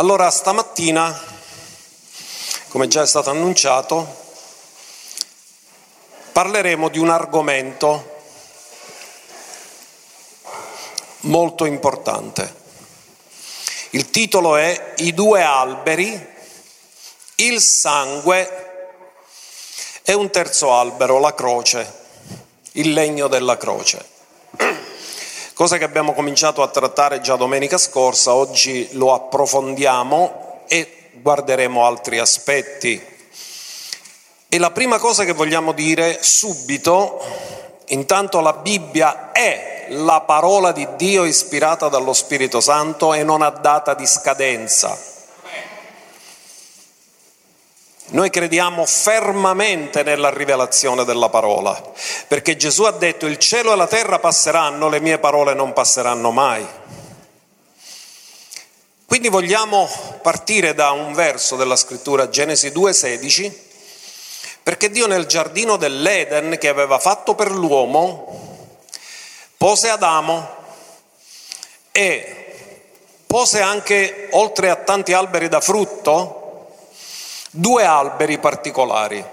Allora stamattina, come già è stato annunciato, parleremo di un argomento molto importante. Il titolo è I due alberi, il sangue e un terzo albero, la croce, il legno della croce. Cosa che abbiamo cominciato a trattare già domenica scorsa, oggi lo approfondiamo e guarderemo altri aspetti. E la prima cosa che vogliamo dire subito, intanto la Bibbia è la parola di Dio ispirata dallo Spirito Santo e non ha data di scadenza. Noi crediamo fermamente nella rivelazione della parola, perché Gesù ha detto il cielo e la terra passeranno, le mie parole non passeranno mai. Quindi vogliamo partire da un verso della scrittura, Genesi 2,16, perché Dio nel giardino dell'Eden che aveva fatto per l'uomo pose Adamo e pose anche, oltre a tanti alberi da frutto, due alberi particolari.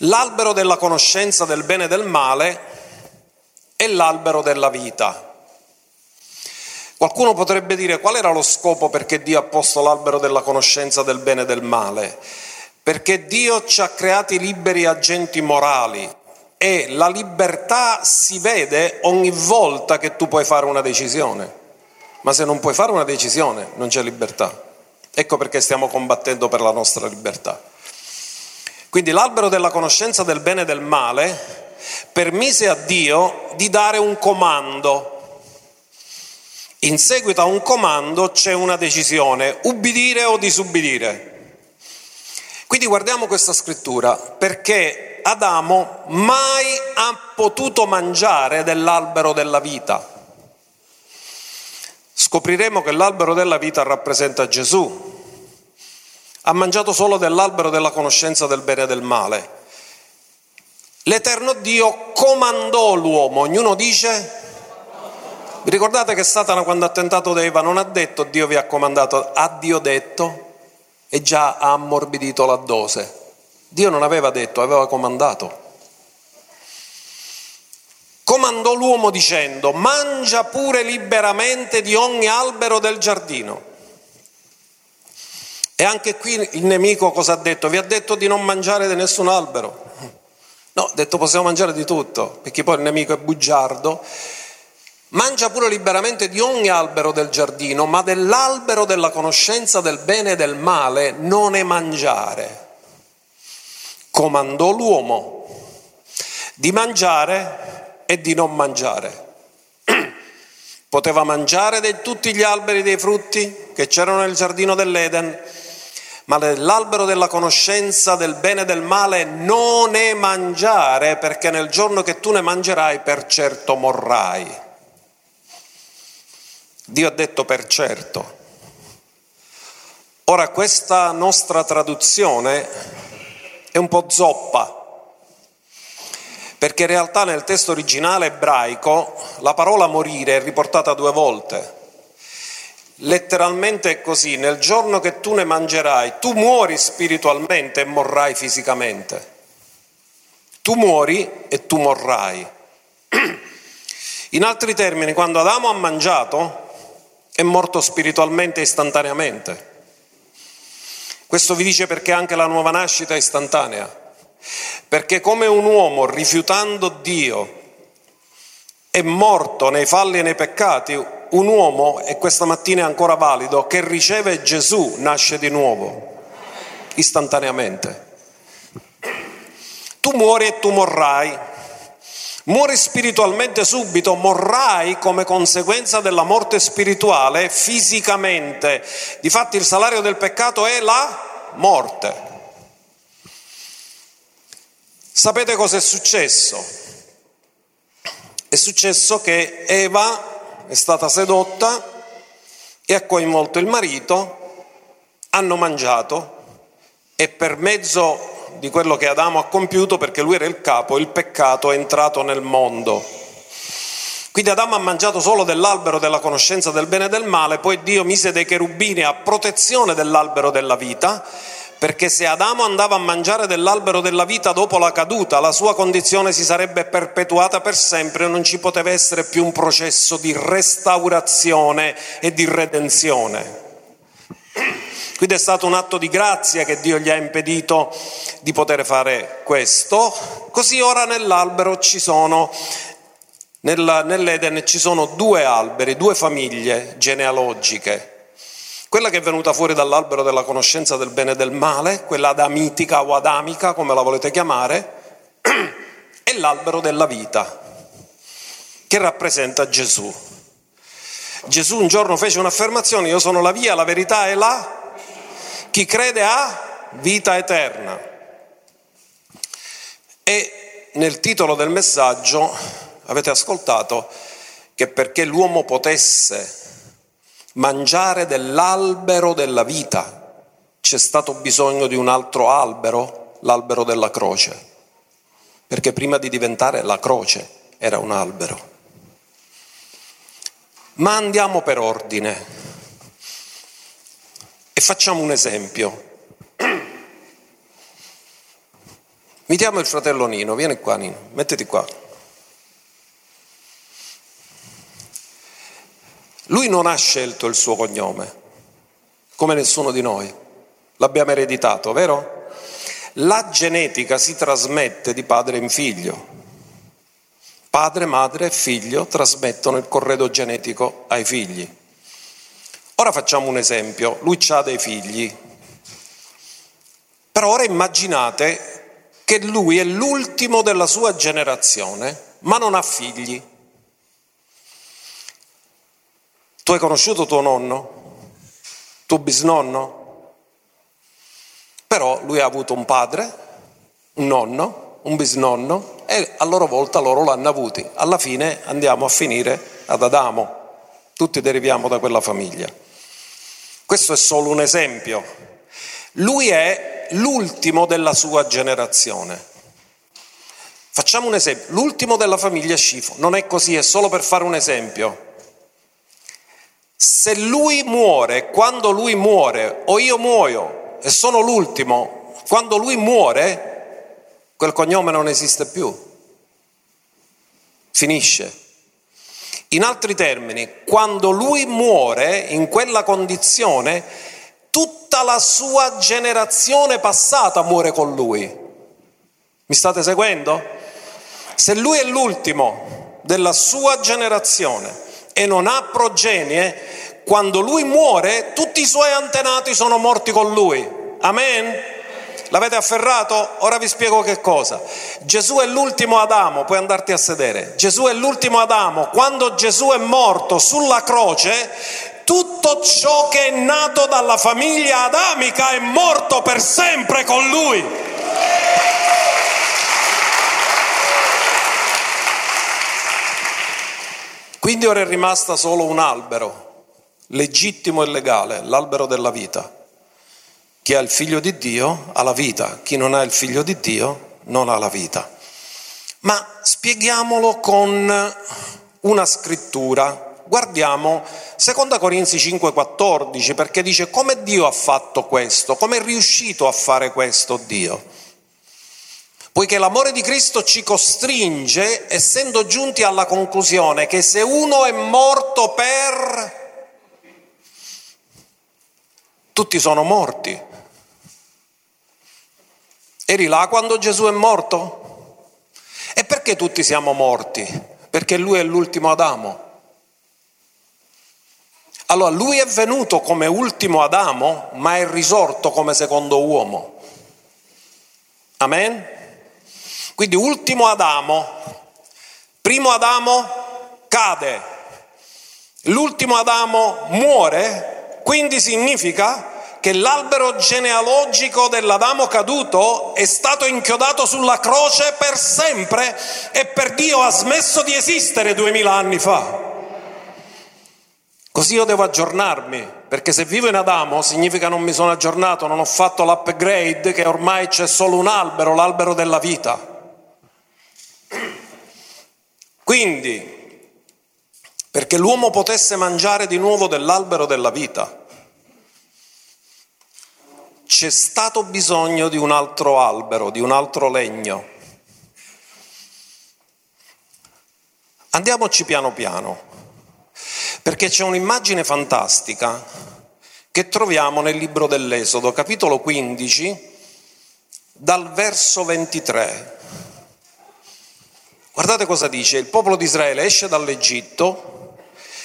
L'albero della conoscenza del bene e del male e l'albero della vita. Qualcuno potrebbe dire qual era lo scopo perché Dio ha posto l'albero della conoscenza del bene e del male? Perché Dio ci ha creati liberi agenti morali e la libertà si vede ogni volta che tu puoi fare una decisione. Ma se non puoi fare una decisione non c'è libertà. Ecco perché stiamo combattendo per la nostra libertà. Quindi l'albero della conoscenza del bene e del male permise a Dio di dare un comando. In seguito a un comando c'è una decisione, ubbidire o disubbidire. Quindi guardiamo questa scrittura, perché Adamo mai ha potuto mangiare dell'albero della vita. Scopriremo che l'albero della vita rappresenta Gesù. Ha mangiato solo dell'albero della conoscenza del bene e del male. L'Eterno Dio comandò l'uomo, ognuno dice... Vi ricordate che Satana quando ha tentato Eva non ha detto Dio vi ha comandato, ha Dio detto e già ha ammorbidito la dose. Dio non aveva detto, aveva comandato comandò l'uomo dicendo, mangia pure liberamente di ogni albero del giardino. E anche qui il nemico cosa ha detto? Vi ha detto di non mangiare di nessun albero. No, ha detto possiamo mangiare di tutto, perché poi il nemico è bugiardo. Mangia pure liberamente di ogni albero del giardino, ma dell'albero della conoscenza del bene e del male non ne mangiare. Comandò l'uomo di mangiare e di non mangiare. Poteva mangiare di tutti gli alberi dei frutti che c'erano nel giardino dell'Eden, ma dell'albero della conoscenza del bene e del male non ne mangiare, perché nel giorno che tu ne mangerai per certo morrai. Dio ha detto per certo. Ora questa nostra traduzione è un po' zoppa, perché in realtà nel testo originale ebraico la parola morire è riportata due volte. Letteralmente è così, nel giorno che tu ne mangerai, tu muori spiritualmente e morrai fisicamente. Tu muori e tu morrai. In altri termini, quando Adamo ha mangiato, è morto spiritualmente istantaneamente. Questo vi dice perché anche la nuova nascita è istantanea. Perché come un uomo rifiutando Dio è morto nei falli e nei peccati, un uomo, e questa mattina è ancora valido, che riceve Gesù nasce di nuovo, istantaneamente. Tu muori e tu morrai. Muori spiritualmente subito, morrai come conseguenza della morte spirituale fisicamente. Difatti il salario del peccato è la morte. Sapete cosa è successo? È successo che Eva è stata sedotta e ha coinvolto il marito, hanno mangiato e per mezzo di quello che Adamo ha compiuto, perché lui era il capo, il peccato è entrato nel mondo. Quindi Adamo ha mangiato solo dell'albero della conoscenza del bene e del male, poi Dio mise dei cherubini a protezione dell'albero della vita, perché se Adamo andava a mangiare dell'albero della vita dopo la caduta, la sua condizione si sarebbe perpetuata per sempre e non ci poteva essere più un processo di restaurazione e di redenzione. Quindi è stato un atto di grazia che Dio gli ha impedito di poter fare questo. Così ora nell'albero ci sono Nell'Eden ci sono due alberi, due famiglie genealogiche. Quella che è venuta fuori dall'albero della conoscenza del bene e del male, quella adamitica o adamica, come la volete chiamare, è l'albero della vita, che rappresenta Gesù. Gesù un giorno fece un'affermazione, io sono la via, la verità e la... Chi crede ha vita eterna. E nel titolo del messaggio Avete ascoltato che perché l'uomo potesse mangiare dell'albero della vita c'è stato bisogno di un altro albero, l'albero della croce, perché prima di diventare la croce era un albero. Ma andiamo per ordine e facciamo un esempio. Mettiamo il fratello Nino, vieni qua Nino, mettiti qua. Lui non ha scelto il suo cognome, come nessuno di noi. L'abbiamo ereditato, vero? La genetica si trasmette di padre in figlio. Padre, madre e figlio trasmettono il corredo genetico ai figli. Ora facciamo un esempio. Lui ha dei figli. Però ora immaginate che lui è l'ultimo della sua generazione, ma non ha figli. Tu hai conosciuto tuo nonno? Tuo bisnonno? Però lui ha avuto un padre, un nonno, un bisnonno e a loro volta loro l'hanno avuti. Alla fine andiamo a finire ad Adamo. Tutti deriviamo da quella famiglia. Questo è solo un esempio. Lui è l'ultimo della sua generazione. Facciamo un esempio, l'ultimo della famiglia Scifo. Non è così, è solo per fare un esempio. Se lui muore, quando lui muore, o io muoio e sono l'ultimo, quando lui muore, quel cognome non esiste più. Finisce. In altri termini, quando lui muore in quella condizione, tutta la sua generazione passata muore con lui. Mi state seguendo? Se lui è l'ultimo della sua generazione, e non ha progenie, quando lui muore tutti i suoi antenati sono morti con lui. Amen? L'avete afferrato? Ora vi spiego che cosa. Gesù è l'ultimo Adamo, puoi andarti a sedere. Gesù è l'ultimo Adamo. Quando Gesù è morto sulla croce, tutto ciò che è nato dalla famiglia adamica è morto per sempre con lui. Quindi ora è rimasta solo un albero, legittimo e legale, l'albero della vita. Chi ha il figlio di Dio ha la vita, chi non ha il figlio di Dio non ha la vita. Ma spieghiamolo con una scrittura. Guardiamo 2 Corinzi 5:14 perché dice come Dio ha fatto questo, come è riuscito a fare questo Dio poiché l'amore di Cristo ci costringe, essendo giunti alla conclusione che se uno è morto per... tutti sono morti. Eri là quando Gesù è morto? E perché tutti siamo morti? Perché lui è l'ultimo Adamo. Allora, lui è venuto come ultimo Adamo, ma è risorto come secondo uomo. Amen? Quindi ultimo Adamo, primo Adamo cade, l'ultimo Adamo muore, quindi significa che l'albero genealogico dell'Adamo caduto è stato inchiodato sulla croce per sempre e per Dio ha smesso di esistere duemila anni fa. Così io devo aggiornarmi, perché se vivo in Adamo significa non mi sono aggiornato, non ho fatto l'upgrade, che ormai c'è solo un albero, l'albero della vita. Quindi perché l'uomo potesse mangiare di nuovo dell'albero della vita. C'è stato bisogno di un altro albero, di un altro legno. Andiamoci piano piano, perché c'è un'immagine fantastica che troviamo nel libro dell'Esodo, capitolo 15, dal verso 23. Guardate cosa dice, il popolo di Israele esce dall'Egitto,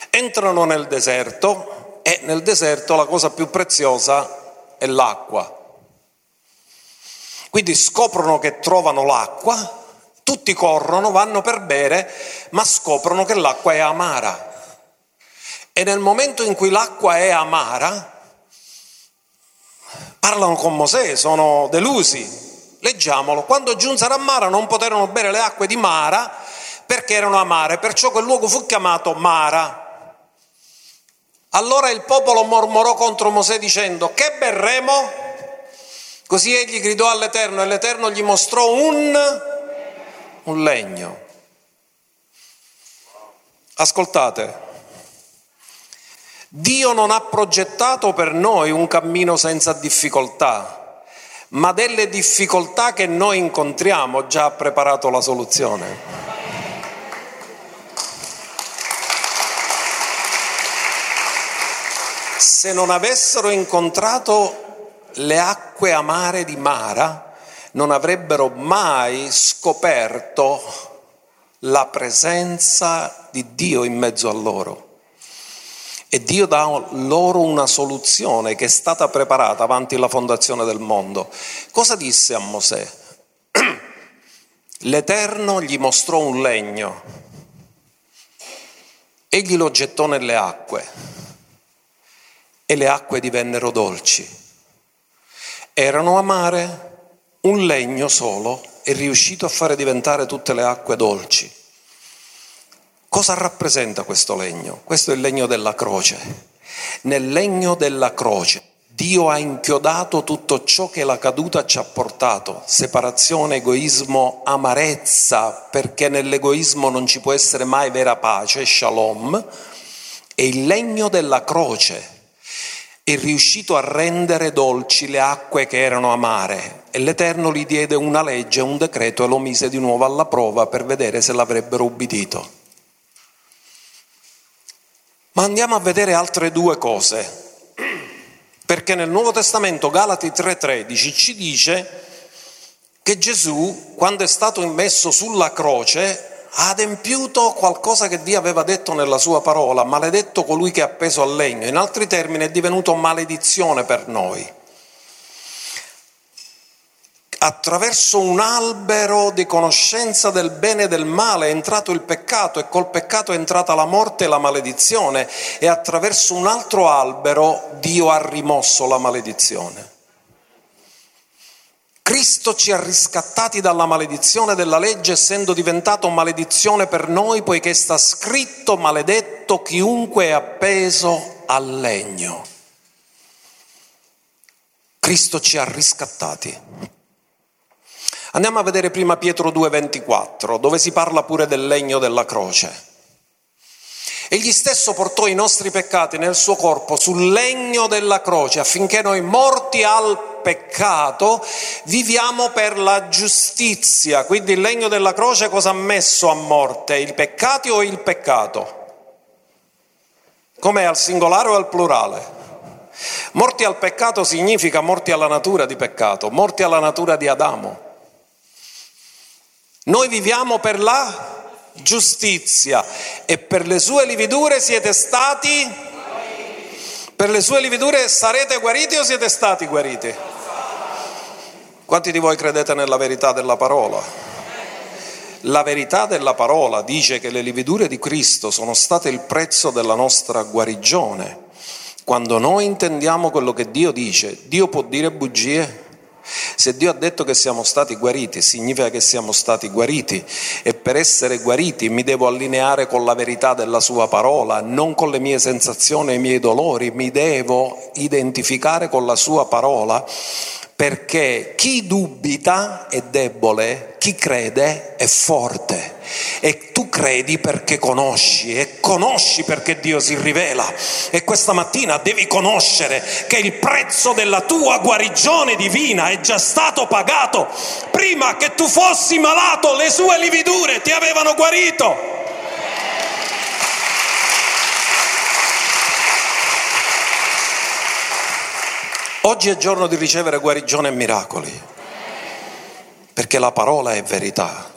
entrano nel deserto e nel deserto la cosa più preziosa è l'acqua. Quindi scoprono che trovano l'acqua, tutti corrono, vanno per bere, ma scoprono che l'acqua è amara. E nel momento in cui l'acqua è amara, parlano con Mosè, sono delusi, Leggiamolo. Quando giunsero a Mara non poterono bere le acque di Mara perché erano amare, perciò quel luogo fu chiamato Mara. Allora il popolo mormorò contro Mosè dicendo, che berremo? Così egli gridò all'Eterno e l'Eterno gli mostrò un, un legno. Ascoltate, Dio non ha progettato per noi un cammino senza difficoltà ma delle difficoltà che noi incontriamo già ha preparato la soluzione. Se non avessero incontrato le acque amare di Mara, non avrebbero mai scoperto la presenza di Dio in mezzo a loro. E Dio dà loro una soluzione che è stata preparata avanti la fondazione del mondo. Cosa disse a Mosè? L'Eterno gli mostrò un legno, egli lo gettò nelle acque e le acque divennero dolci. Erano amare, un legno solo è riuscito a fare diventare tutte le acque dolci. Cosa rappresenta questo legno? Questo è il legno della croce. Nel legno della croce Dio ha inchiodato tutto ciò che la caduta ci ha portato, separazione, egoismo, amarezza, perché nell'egoismo non ci può essere mai vera pace, shalom, e il legno della croce è riuscito a rendere dolci le acque che erano amare e l'Eterno gli diede una legge, un decreto e lo mise di nuovo alla prova per vedere se l'avrebbero ubbidito. Ma andiamo a vedere altre due cose, perché nel Nuovo Testamento Galati 3:13 ci dice che Gesù, quando è stato immesso sulla croce, ha adempiuto qualcosa che Dio aveva detto nella sua parola, maledetto colui che è appeso al legno, in altri termini è divenuto maledizione per noi attraverso un albero di conoscenza del bene e del male è entrato il peccato e col peccato è entrata la morte e la maledizione e attraverso un altro albero Dio ha rimosso la maledizione. Cristo ci ha riscattati dalla maledizione della legge essendo diventato maledizione per noi poiché sta scritto maledetto chiunque è appeso al legno. Cristo ci ha riscattati. Andiamo a vedere prima Pietro 2,24, dove si parla pure del legno della croce. Egli stesso portò i nostri peccati nel suo corpo sul legno della croce affinché noi morti al peccato viviamo per la giustizia. Quindi il legno della croce cosa ha messo a morte? I peccati o il peccato? Com'è al singolare o al plurale? Morti al peccato significa morti alla natura di peccato, morti alla natura di Adamo. Noi viviamo per la giustizia e per le sue lividure siete stati... Per le sue lividure sarete guariti o siete stati guariti? Quanti di voi credete nella verità della parola? La verità della parola dice che le lividure di Cristo sono state il prezzo della nostra guarigione. Quando noi intendiamo quello che Dio dice, Dio può dire bugie? Se Dio ha detto che siamo stati guariti, significa che siamo stati guariti. E per essere guariti mi devo allineare con la verità della sua parola, non con le mie sensazioni e i miei dolori, mi devo identificare con la sua parola perché chi dubita è debole, chi crede è forte e tu credi perché conosci e conosci perché Dio si rivela. E questa mattina devi conoscere che il prezzo della tua guarigione divina è già stato pagato. Prima che tu fossi malato le sue lividure ti avevano guarito. Oggi è giorno di ricevere guarigione e miracoli, perché la parola è verità.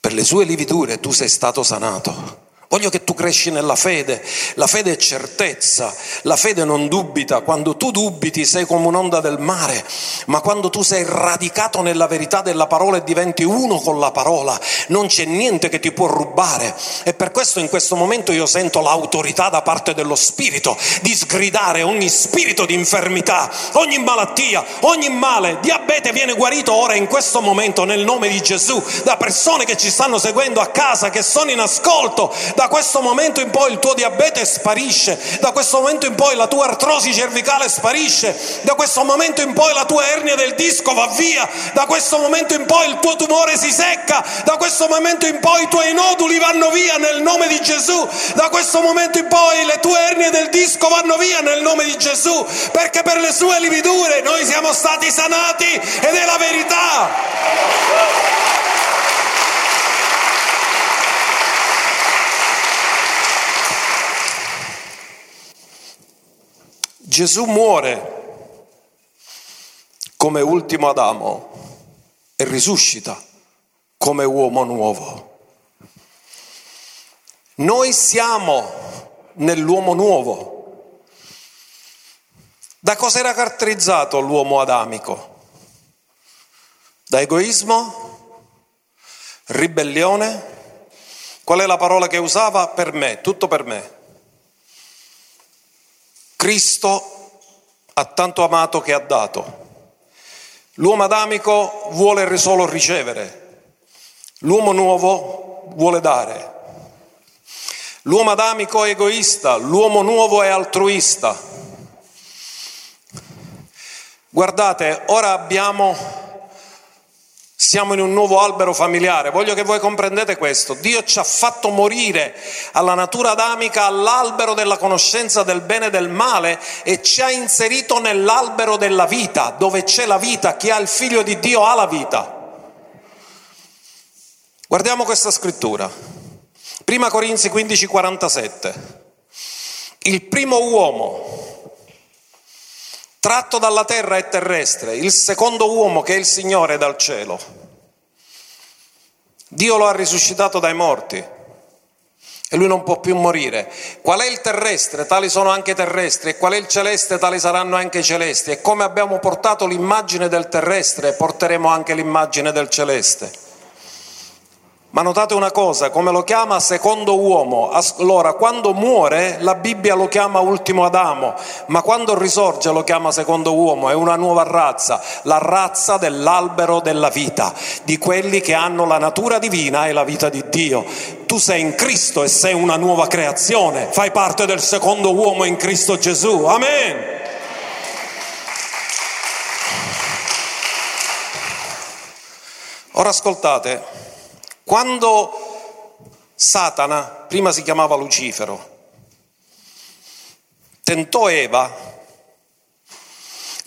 Per le sue lividure tu sei stato sanato. Voglio che tu cresci nella fede, la fede è certezza, la fede non dubita, quando tu dubiti sei come un'onda del mare, ma quando tu sei radicato nella verità della parola e diventi uno con la parola, non c'è niente che ti può rubare. E per questo in questo momento io sento l'autorità da parte dello Spirito di sgridare ogni spirito di infermità, ogni malattia, ogni male, diabete viene guarito ora in questo momento nel nome di Gesù. Da persone che ci stanno seguendo a casa, che sono in ascolto da questo momento in poi il tuo diabete sparisce, da questo momento in poi la tua artrosi cervicale sparisce, da questo momento in poi la tua ernia del disco va via, da questo momento in poi il tuo tumore si secca, da questo momento in poi i tuoi noduli vanno via nel nome di Gesù, da questo momento in poi le tue ernie del disco vanno via nel nome di Gesù, perché per le sue lividure noi siamo stati sanati ed è la verità. Gesù muore come ultimo Adamo e risuscita come uomo nuovo. Noi siamo nell'uomo nuovo. Da cosa era caratterizzato l'uomo adamico? Da egoismo? Ribellione? Qual è la parola che usava? Per me, tutto per me. Cristo ha tanto amato che ha dato. L'uomo adamico vuole solo ricevere, l'uomo nuovo vuole dare. L'uomo adamico è egoista, l'uomo nuovo è altruista. Guardate, ora abbiamo siamo in un nuovo albero familiare, voglio che voi comprendete questo. Dio ci ha fatto morire alla natura adamica, all'albero della conoscenza del bene e del male e ci ha inserito nell'albero della vita, dove c'è la vita, chi ha il figlio di Dio ha la vita. Guardiamo questa scrittura. Prima Corinzi 15, 47. Il primo uomo tratto dalla terra e terrestre, il secondo uomo che è il Signore dal cielo. Dio lo ha risuscitato dai morti e lui non può più morire. Qual è il terrestre? Tali sono anche terrestri e qual è il celeste? Tali saranno anche celesti. E come abbiamo portato l'immagine del terrestre, porteremo anche l'immagine del celeste. Ma notate una cosa, come lo chiama secondo uomo, allora quando muore la Bibbia lo chiama ultimo Adamo, ma quando risorge lo chiama secondo uomo, è una nuova razza, la razza dell'albero della vita, di quelli che hanno la natura divina e la vita di Dio. Tu sei in Cristo e sei una nuova creazione, fai parte del secondo uomo in Cristo Gesù. Amen. Ora ascoltate. Quando Satana, prima si chiamava Lucifero, tentò Eva,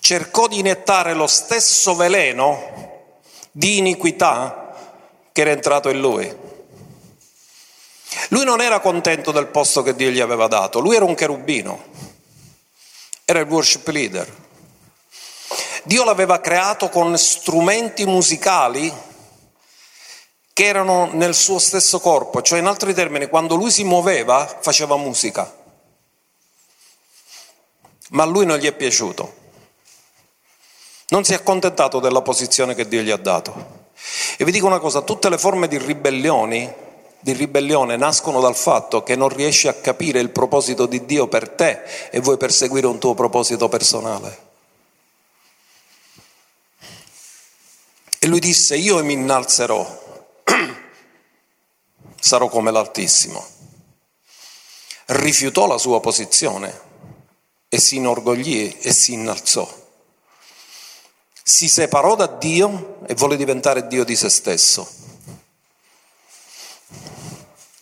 cercò di inettare lo stesso veleno di iniquità che era entrato in lui. Lui non era contento del posto che Dio gli aveva dato, lui era un cherubino, era il worship leader. Dio l'aveva creato con strumenti musicali che erano nel suo stesso corpo, cioè in altri termini, quando lui si muoveva faceva musica, ma a lui non gli è piaciuto, non si è accontentato della posizione che Dio gli ha dato. E vi dico una cosa, tutte le forme di ribellioni, di ribellione nascono dal fatto che non riesci a capire il proposito di Dio per te e vuoi perseguire un tuo proposito personale. E lui disse, io mi innalzerò sarò come l'Altissimo. Rifiutò la sua posizione e si inorgoglì e si innalzò. si separò da Dio e vuole diventare Dio di se stesso.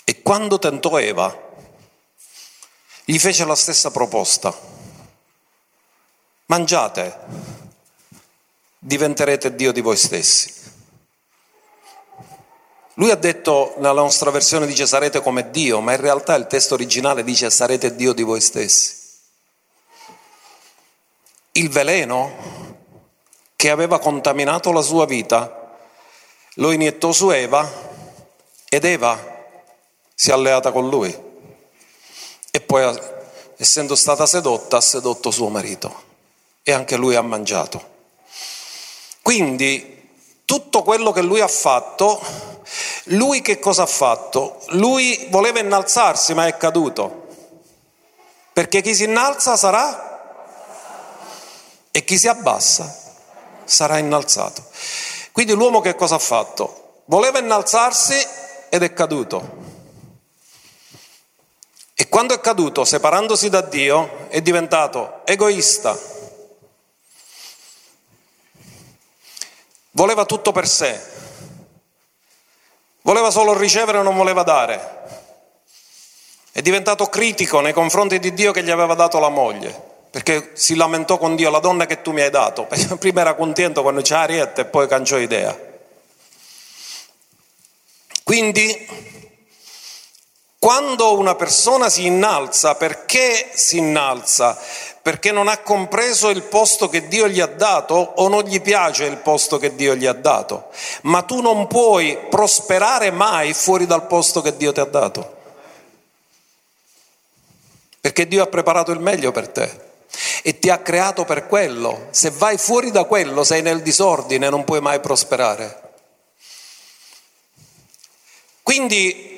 E quando tentò Eva, gli fece la stessa proposta. Mangiate, diventerete Dio di voi stessi. Lui ha detto, nella nostra versione dice sarete come Dio, ma in realtà il testo originale dice sarete Dio di voi stessi. Il veleno che aveva contaminato la sua vita, lo iniettò su Eva ed Eva si è alleata con lui e poi essendo stata sedotta ha sedotto suo marito e anche lui ha mangiato. Quindi tutto quello che lui ha fatto, lui che cosa ha fatto? Lui voleva innalzarsi ma è caduto, perché chi si innalza sarà e chi si abbassa sarà innalzato. Quindi l'uomo che cosa ha fatto? Voleva innalzarsi ed è caduto. E quando è caduto, separandosi da Dio, è diventato egoista. Voleva tutto per sé. Voleva solo ricevere non voleva dare. È diventato critico nei confronti di Dio che gli aveva dato la moglie perché si lamentò con Dio la donna che tu mi hai dato. Prima era contento quando c'è Arietta e poi cambiò idea. Quindi, quando una persona si innalza, perché si innalza? Perché non ha compreso il posto che Dio gli ha dato o non gli piace il posto che Dio gli ha dato. Ma tu non puoi prosperare mai fuori dal posto che Dio ti ha dato. Perché Dio ha preparato il meglio per te e ti ha creato per quello. Se vai fuori da quello sei nel disordine, non puoi mai prosperare. Quindi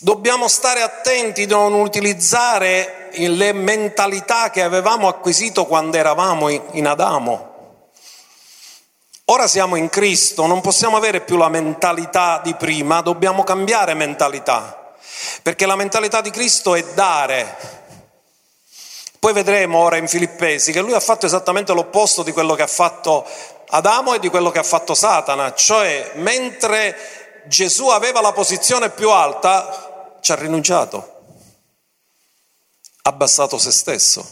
dobbiamo stare attenti a non utilizzare le mentalità che avevamo acquisito quando eravamo in Adamo. Ora siamo in Cristo, non possiamo avere più la mentalità di prima, dobbiamo cambiare mentalità, perché la mentalità di Cristo è dare, poi vedremo ora in Filippesi che lui ha fatto esattamente l'opposto di quello che ha fatto Adamo e di quello che ha fatto Satana, cioè mentre Gesù aveva la posizione più alta, ci ha rinunciato, ha abbassato se stesso.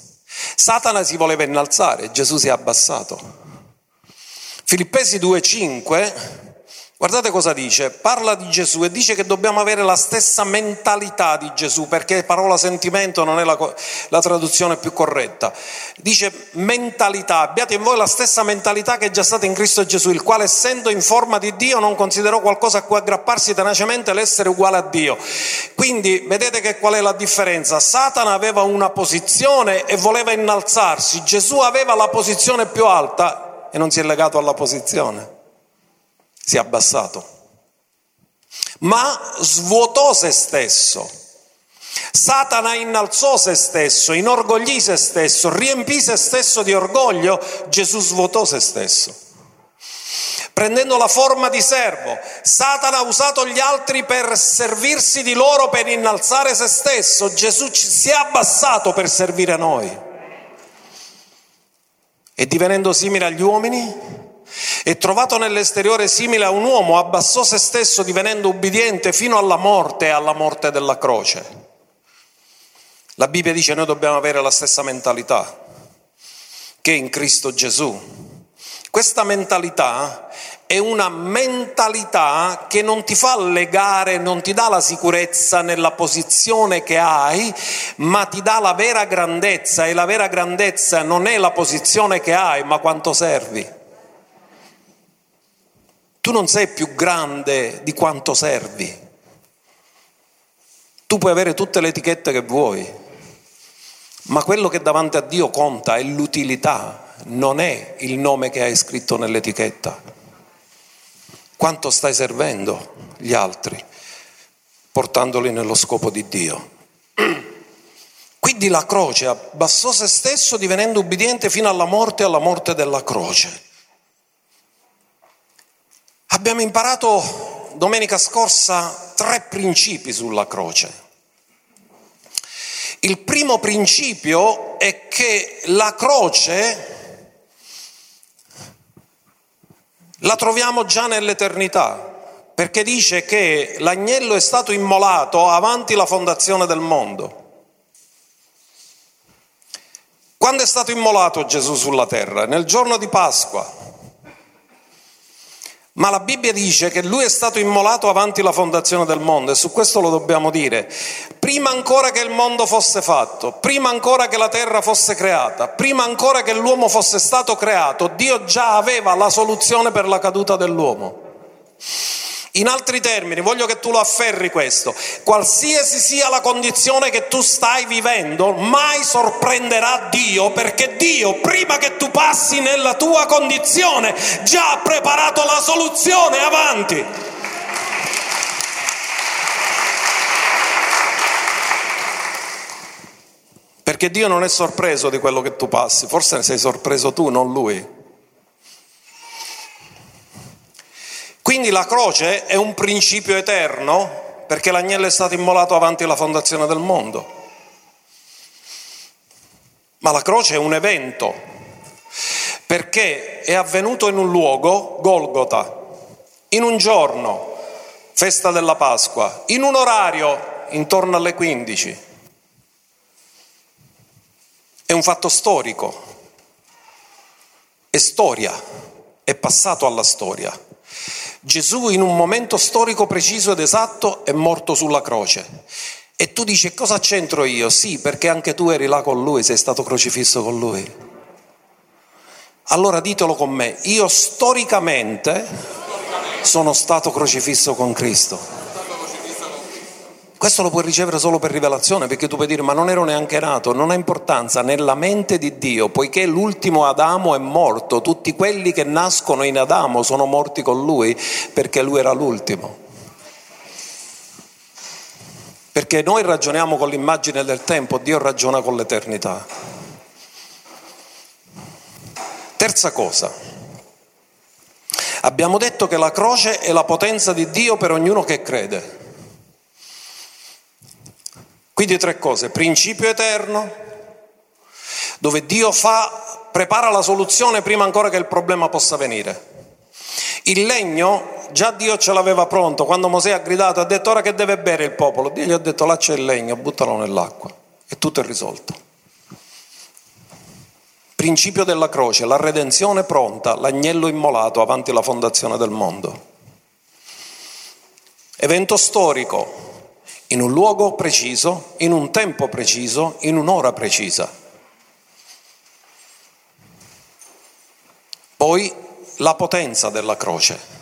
Satana si voleva innalzare, Gesù si è abbassato. Filippesi 2,5 Guardate cosa dice, parla di Gesù e dice che dobbiamo avere la stessa mentalità di Gesù, perché parola sentimento non è la, la, traduzione più corretta. Dice mentalità, abbiate in voi la stessa mentalità che è già stata in Cristo Gesù, il quale essendo in forma di Dio non considerò qualcosa a cui aggrapparsi tenacemente l'essere uguale a Dio. Quindi vedete che qual è la differenza? Satana aveva una posizione e voleva innalzarsi, Gesù aveva la posizione più alta e non si è legato alla posizione si è abbassato, ma svuotò se stesso. Satana innalzò se stesso, inorgoglì se stesso, riempì se stesso di orgoglio, Gesù svuotò se stesso. Prendendo la forma di servo, Satana ha usato gli altri per servirsi di loro, per innalzare se stesso, Gesù si è abbassato per servire noi. E divenendo simile agli uomini, e trovato nell'esteriore simile a un uomo, abbassò se stesso divenendo ubbidiente fino alla morte e alla morte della croce. La Bibbia dice noi dobbiamo avere la stessa mentalità che in Cristo Gesù. Questa mentalità è una mentalità che non ti fa legare, non ti dà la sicurezza nella posizione che hai, ma ti dà la vera grandezza e la vera grandezza non è la posizione che hai, ma quanto servi. Tu non sei più grande di quanto servi. Tu puoi avere tutte le etichette che vuoi, ma quello che davanti a Dio conta è l'utilità, non è il nome che hai scritto nell'etichetta. Quanto stai servendo gli altri, portandoli nello scopo di Dio. Quindi la croce abbassò se stesso divenendo ubbidiente fino alla morte e alla morte della croce. Abbiamo imparato domenica scorsa tre principi sulla croce. Il primo principio è che la croce la troviamo già nell'eternità, perché dice che l'agnello è stato immolato avanti la fondazione del mondo. Quando è stato immolato Gesù sulla terra? Nel giorno di Pasqua. Ma la Bibbia dice che lui è stato immolato avanti la fondazione del mondo e su questo lo dobbiamo dire. Prima ancora che il mondo fosse fatto, prima ancora che la terra fosse creata, prima ancora che l'uomo fosse stato creato, Dio già aveva la soluzione per la caduta dell'uomo. In altri termini, voglio che tu lo afferri questo, qualsiasi sia la condizione che tu stai vivendo, mai sorprenderà Dio, perché Dio, prima che tu passi nella tua condizione, già ha preparato la soluzione avanti. Perché Dio non è sorpreso di quello che tu passi, forse ne sei sorpreso tu, non Lui. Quindi la croce è un principio eterno perché l'agnello è stato immolato avanti la fondazione del mondo. Ma la croce è un evento perché è avvenuto in un luogo, Golgota, in un giorno, festa della Pasqua, in un orario intorno alle 15. È un fatto storico, è storia, è passato alla storia. Gesù in un momento storico preciso ed esatto è morto sulla croce. E tu dici cosa c'entro io? Sì, perché anche tu eri là con lui, sei stato crocifisso con lui. Allora ditelo con me, io storicamente sono stato crocifisso con Cristo. Questo lo puoi ricevere solo per rivelazione, perché tu puoi dire ma non ero neanche nato, non ha importanza nella mente di Dio, poiché l'ultimo Adamo è morto, tutti quelli che nascono in Adamo sono morti con lui, perché lui era l'ultimo. Perché noi ragioniamo con l'immagine del tempo, Dio ragiona con l'eternità. Terza cosa, abbiamo detto che la croce è la potenza di Dio per ognuno che crede. Quindi tre cose, principio eterno, dove Dio fa, prepara la soluzione prima ancora che il problema possa venire. Il legno, già Dio ce l'aveva pronto, quando Mosè ha gridato, ha detto ora che deve bere il popolo, Dio gli ha detto là c'è il legno, buttalo nell'acqua e tutto è risolto. Principio della croce, la redenzione pronta, l'agnello immolato avanti la fondazione del mondo. Evento storico, in un luogo preciso, in un tempo preciso, in un'ora precisa. Poi la potenza della croce.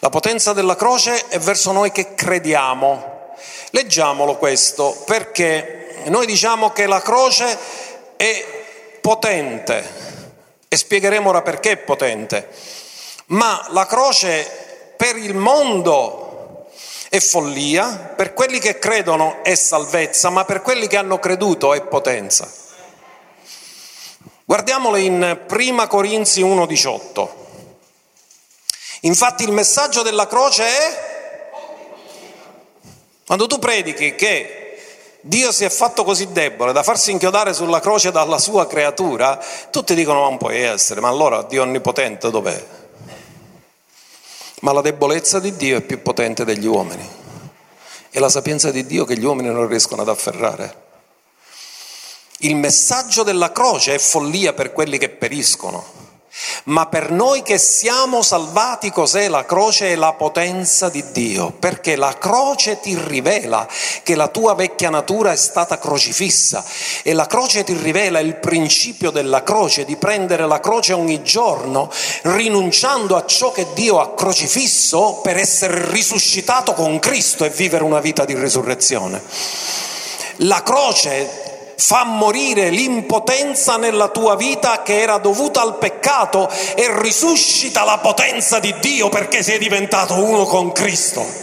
La potenza della croce è verso noi che crediamo. Leggiamolo questo, perché noi diciamo che la croce è potente e spiegheremo ora perché è potente, ma la croce per il mondo è follia, per quelli che credono è salvezza, ma per quelli che hanno creduto è potenza. Guardiamolo in Prima Corinzi 1,18. Infatti il messaggio della croce è quando tu predichi che Dio si è fatto così debole da farsi inchiodare sulla croce dalla sua creatura, tutti dicono ma non puoi essere, ma allora Dio onnipotente dov'è? Ma la debolezza di Dio è più potente degli uomini. È la sapienza di Dio che gli uomini non riescono ad afferrare. Il messaggio della croce è follia per quelli che periscono, ma per noi che siamo salvati cos'è la croce? È la potenza di Dio, perché la croce ti rivela che la tua vecchia natura è stata crocifissa e la croce ti rivela il principio della croce, di prendere la croce ogni giorno, rinunciando a ciò che Dio ha crocifisso per essere risuscitato con Cristo e vivere una vita di risurrezione. La croce fa morire l'impotenza nella tua vita che era dovuta al peccato e risuscita la potenza di Dio perché sei diventato uno con Cristo.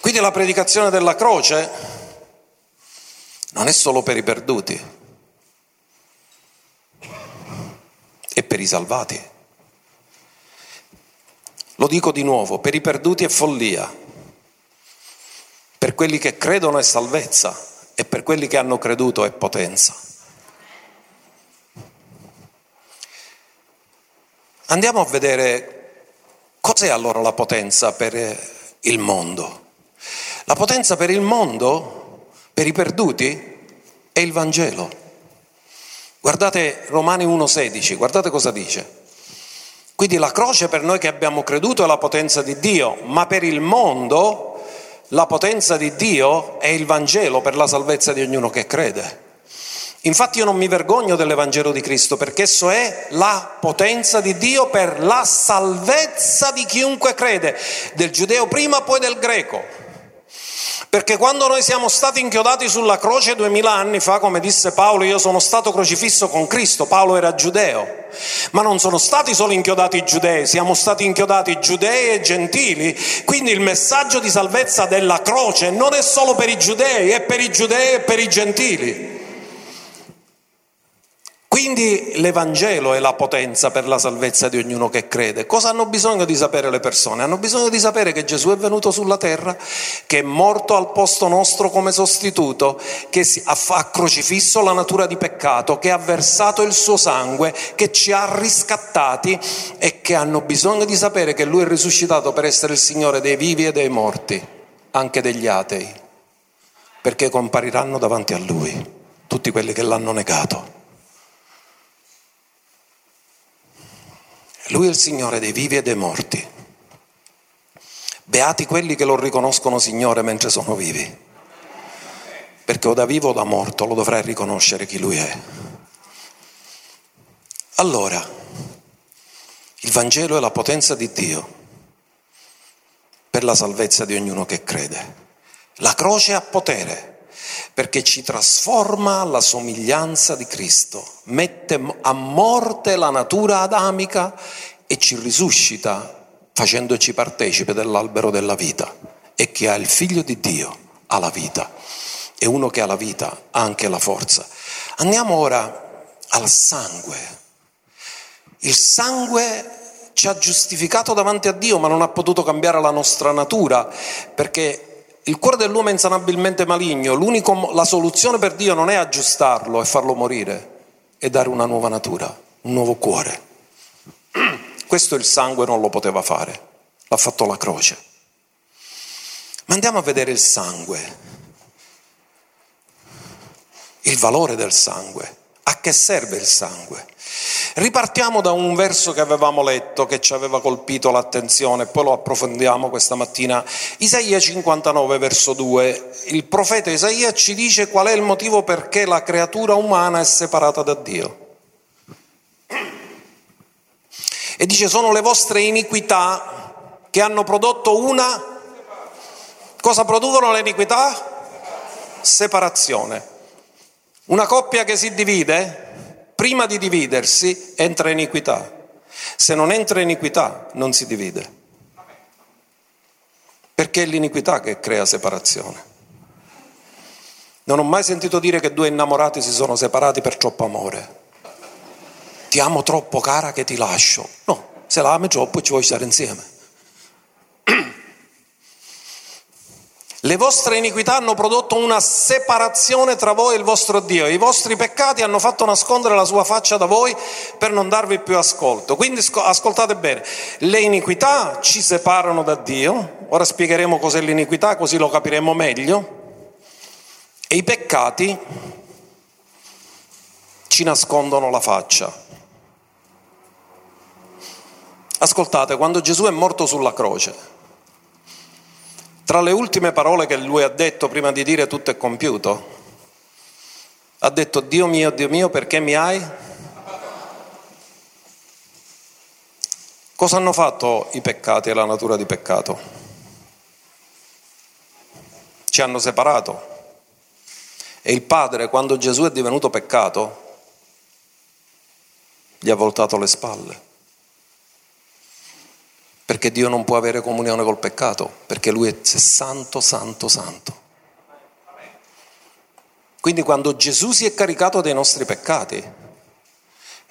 Quindi la predicazione della croce non è solo per i perduti, è per i salvati. Lo dico di nuovo, per i perduti è follia, per quelli che credono è salvezza e per quelli che hanno creduto è potenza. Andiamo a vedere cos'è allora la potenza per il mondo. La potenza per il mondo, per i perduti, è il Vangelo. Guardate Romani 1.16, guardate cosa dice. Quindi la croce per noi che abbiamo creduto è la potenza di Dio, ma per il mondo la potenza di Dio è il Vangelo per la salvezza di ognuno che crede. Infatti io non mi vergogno dell'Evangelo di Cristo perché esso è la potenza di Dio per la salvezza di chiunque crede, del giudeo prima poi del greco. Perché quando noi siamo stati inchiodati sulla croce duemila anni fa, come disse Paolo, io sono stato crocifisso con Cristo, Paolo era giudeo, ma non sono stati solo inchiodati i giudei, siamo stati inchiodati giudei e gentili, quindi il messaggio di salvezza della croce non è solo per i giudei, è per i giudei e per i gentili. Quindi l'Evangelo è la potenza per la salvezza di ognuno che crede. Cosa hanno bisogno di sapere le persone? Hanno bisogno di sapere che Gesù è venuto sulla terra, che è morto al posto nostro come sostituto, che ha crocifisso la natura di peccato, che ha versato il suo sangue, che ci ha riscattati e che hanno bisogno di sapere che Lui è risuscitato per essere il Signore dei vivi e dei morti, anche degli atei, perché compariranno davanti a Lui tutti quelli che l'hanno negato. Lui è il Signore dei vivi e dei morti. Beati quelli che lo riconoscono Signore mentre sono vivi. Perché o da vivo o da morto lo dovrai riconoscere chi Lui è. Allora, il Vangelo è la potenza di Dio per la salvezza di ognuno che crede. La croce ha potere perché ci trasforma alla somiglianza di Cristo, mette a morte la natura adamica e ci risuscita facendoci partecipe dell'albero della vita. E chi ha il figlio di Dio ha la vita e uno che ha la vita ha anche la forza. Andiamo ora al sangue. Il sangue ci ha giustificato davanti a Dio, ma non ha potuto cambiare la nostra natura, perché il cuore dell'uomo è insanabilmente maligno, la soluzione per Dio non è aggiustarlo e farlo morire, è dare una nuova natura, un nuovo cuore. Questo il sangue non lo poteva fare, l'ha fatto la croce. Ma andiamo a vedere il sangue, il valore del sangue, a che serve il sangue. Ripartiamo da un verso che avevamo letto, che ci aveva colpito l'attenzione, poi lo approfondiamo questa mattina. Isaia 59, verso 2. Il profeta Isaia ci dice qual è il motivo perché la creatura umana è separata da Dio. E dice sono le vostre iniquità che hanno prodotto una... Cosa producono le iniquità? Separazione. Una coppia che si divide prima di dividersi entra iniquità. Se non entra iniquità non si divide. Perché è l'iniquità che crea separazione. Non ho mai sentito dire che due innamorati si sono separati per troppo amore. Ti amo troppo cara che ti lascio. No, se la ami troppo ci vuoi stare insieme. Le vostre iniquità hanno prodotto una separazione tra voi e il vostro Dio. I vostri peccati hanno fatto nascondere la sua faccia da voi per non darvi più ascolto. Quindi ascoltate bene, le iniquità ci separano da Dio. Ora spiegheremo cos'è l'iniquità, così lo capiremo meglio. E i peccati ci nascondono la faccia. Ascoltate, quando Gesù è morto sulla croce, tra le ultime parole che lui ha detto prima di dire tutto è compiuto, ha detto Dio mio, Dio mio, perché mi hai? Cosa hanno fatto i peccati e la natura di peccato? Ci hanno separato. E il Padre, quando Gesù è divenuto peccato, gli ha voltato le spalle perché Dio non può avere comunione col peccato, perché Lui è santo, santo, santo. Quindi quando Gesù si è caricato dei nostri peccati,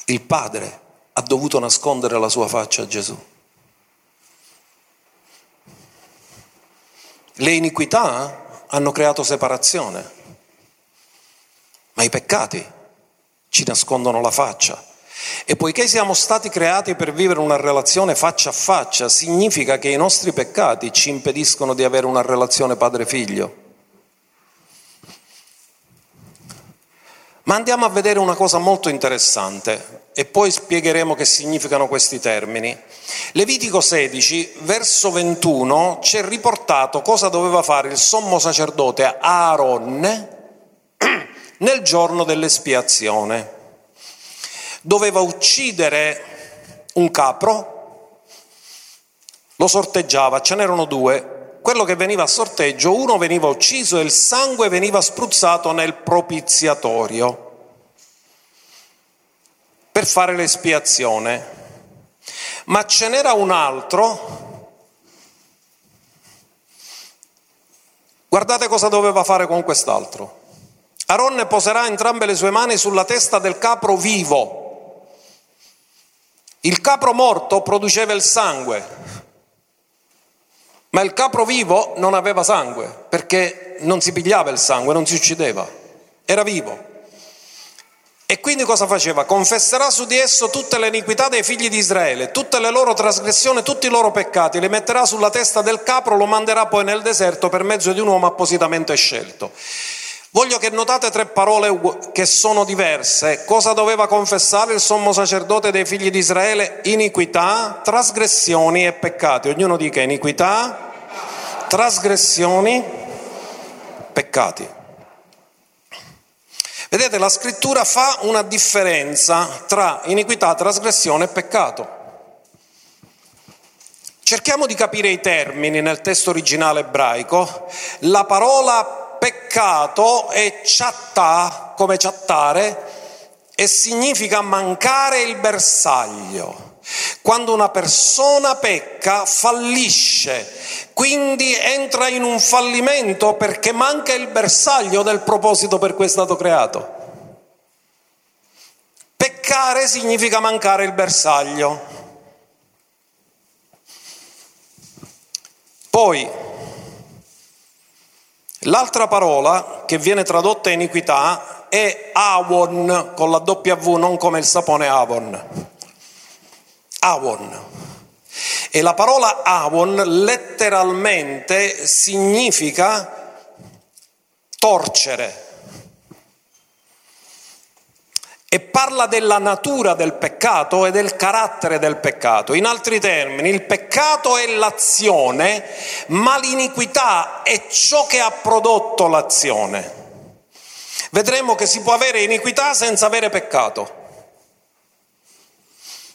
il Padre ha dovuto nascondere la sua faccia a Gesù. Le iniquità hanno creato separazione, ma i peccati ci nascondono la faccia. E poiché siamo stati creati per vivere una relazione faccia a faccia, significa che i nostri peccati ci impediscono di avere una relazione padre-figlio. Ma andiamo a vedere una cosa molto interessante e poi spiegheremo che significano questi termini. Levitico 16, verso 21, c'è riportato cosa doveva fare il sommo sacerdote Aaron nel giorno dell'espiazione. Doveva uccidere un capro, lo sorteggiava, ce n'erano due, quello che veniva a sorteggio, uno veniva ucciso e il sangue veniva spruzzato nel propiziatorio per fare l'espiazione. Ma ce n'era un altro, guardate cosa doveva fare con quest'altro. Aronne poserà entrambe le sue mani sulla testa del capro vivo. Il capro morto produceva il sangue, ma il capro vivo non aveva sangue perché non si pigliava il sangue, non si uccideva, era vivo. E quindi cosa faceva? Confesserà su di esso tutte le iniquità dei figli di Israele, tutte le loro trasgressioni, tutti i loro peccati, li metterà sulla testa del capro, lo manderà poi nel deserto per mezzo di un uomo appositamente scelto. Voglio che notate tre parole che sono diverse. Cosa doveva confessare il sommo sacerdote dei figli di Israele? Iniquità, trasgressioni e peccati. Ognuno dica iniquità, trasgressioni, peccati. Vedete, la scrittura fa una differenza tra iniquità, trasgressione e peccato. Cerchiamo di capire i termini nel testo originale ebraico. La parola peccato è chattà, come chattare, e significa mancare il bersaglio. Quando una persona pecca, fallisce, quindi entra in un fallimento perché manca il bersaglio del proposito per cui è stato creato. Peccare significa mancare il bersaglio. Poi, L'altra parola che viene tradotta iniquità è avon con la W, non come il sapone avon. Avon. E la parola avon letteralmente significa torcere, e parla della natura del peccato e del carattere del peccato. In altri termini, il peccato è l'azione, ma l'iniquità è ciò che ha prodotto l'azione. Vedremo che si può avere iniquità senza avere peccato.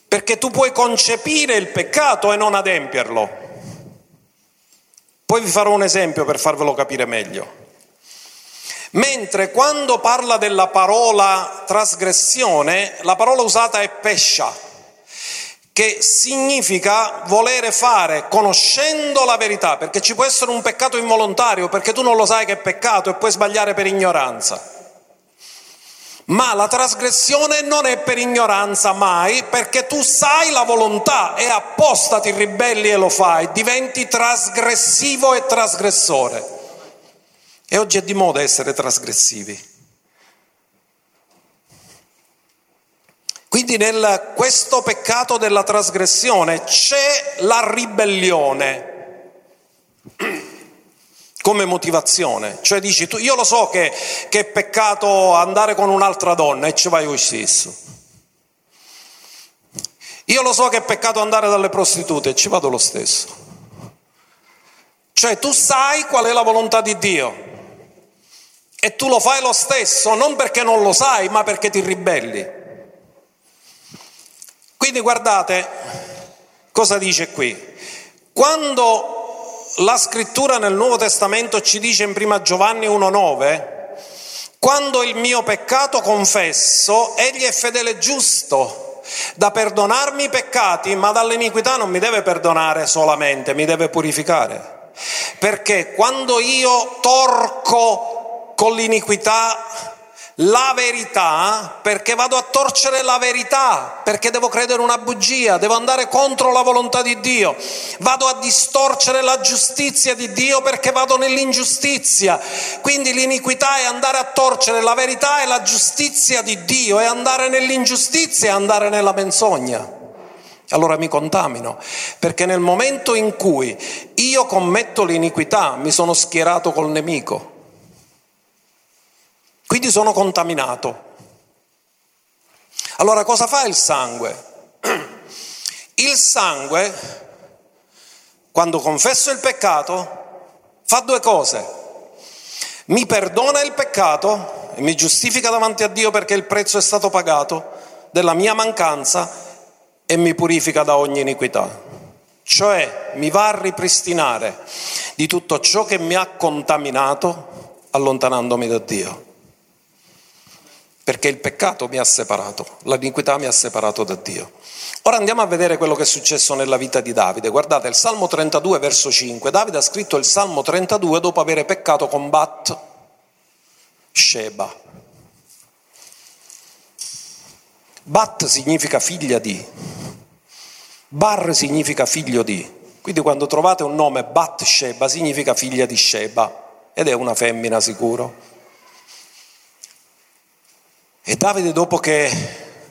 Perché tu puoi concepire il peccato e non adempierlo. Poi vi farò un esempio per farvelo capire meglio. Mentre quando parla della parola trasgressione, la parola usata è pescia, che significa volere fare conoscendo la verità, perché ci può essere un peccato involontario, perché tu non lo sai che è peccato e puoi sbagliare per ignoranza. Ma la trasgressione non è per ignoranza mai, perché tu sai la volontà e apposta ti ribelli e lo fai, diventi trasgressivo e trasgressore. E oggi è di moda essere trasgressivi. Quindi nel questo peccato della trasgressione c'è la ribellione come motivazione, cioè dici tu, io lo so che, che è peccato andare con un'altra donna e ci vai lo stesso. Io lo so che è peccato andare dalle prostitute e ci vado lo stesso. Cioè tu sai qual è la volontà di Dio, e tu lo fai lo stesso, non perché non lo sai, ma perché ti ribelli. Quindi guardate cosa dice qui. Quando la scrittura nel Nuovo Testamento ci dice in prima Giovanni 1,9, quando il mio peccato confesso, egli è fedele e giusto da perdonarmi i peccati, ma dall'iniquità non mi deve perdonare solamente, mi deve purificare. Perché quando io torco con l'iniquità la verità perché vado a torcere la verità, perché devo credere una bugia, devo andare contro la volontà di Dio, vado a distorcere la giustizia di Dio perché vado nell'ingiustizia. Quindi l'iniquità è andare a torcere la verità e la giustizia di Dio, è andare nell'ingiustizia e andare nella menzogna. Allora mi contamino, perché nel momento in cui io commetto l'iniquità mi sono schierato col nemico quindi sono contaminato. Allora cosa fa il sangue? Il sangue, quando confesso il peccato, fa due cose. Mi perdona il peccato e mi giustifica davanti a Dio perché il prezzo è stato pagato della mia mancanza e mi purifica da ogni iniquità. Cioè mi va a ripristinare di tutto ciò che mi ha contaminato allontanandomi da Dio perché il peccato mi ha separato, l'iniquità mi ha separato da Dio. Ora andiamo a vedere quello che è successo nella vita di Davide. Guardate, il Salmo 32, verso 5. Davide ha scritto il Salmo 32 dopo aver peccato con Bat Sheba. Bat significa figlia di, Bar significa figlio di. Quindi quando trovate un nome Bat Sheba significa figlia di Sheba ed è una femmina sicuro. E Davide, dopo che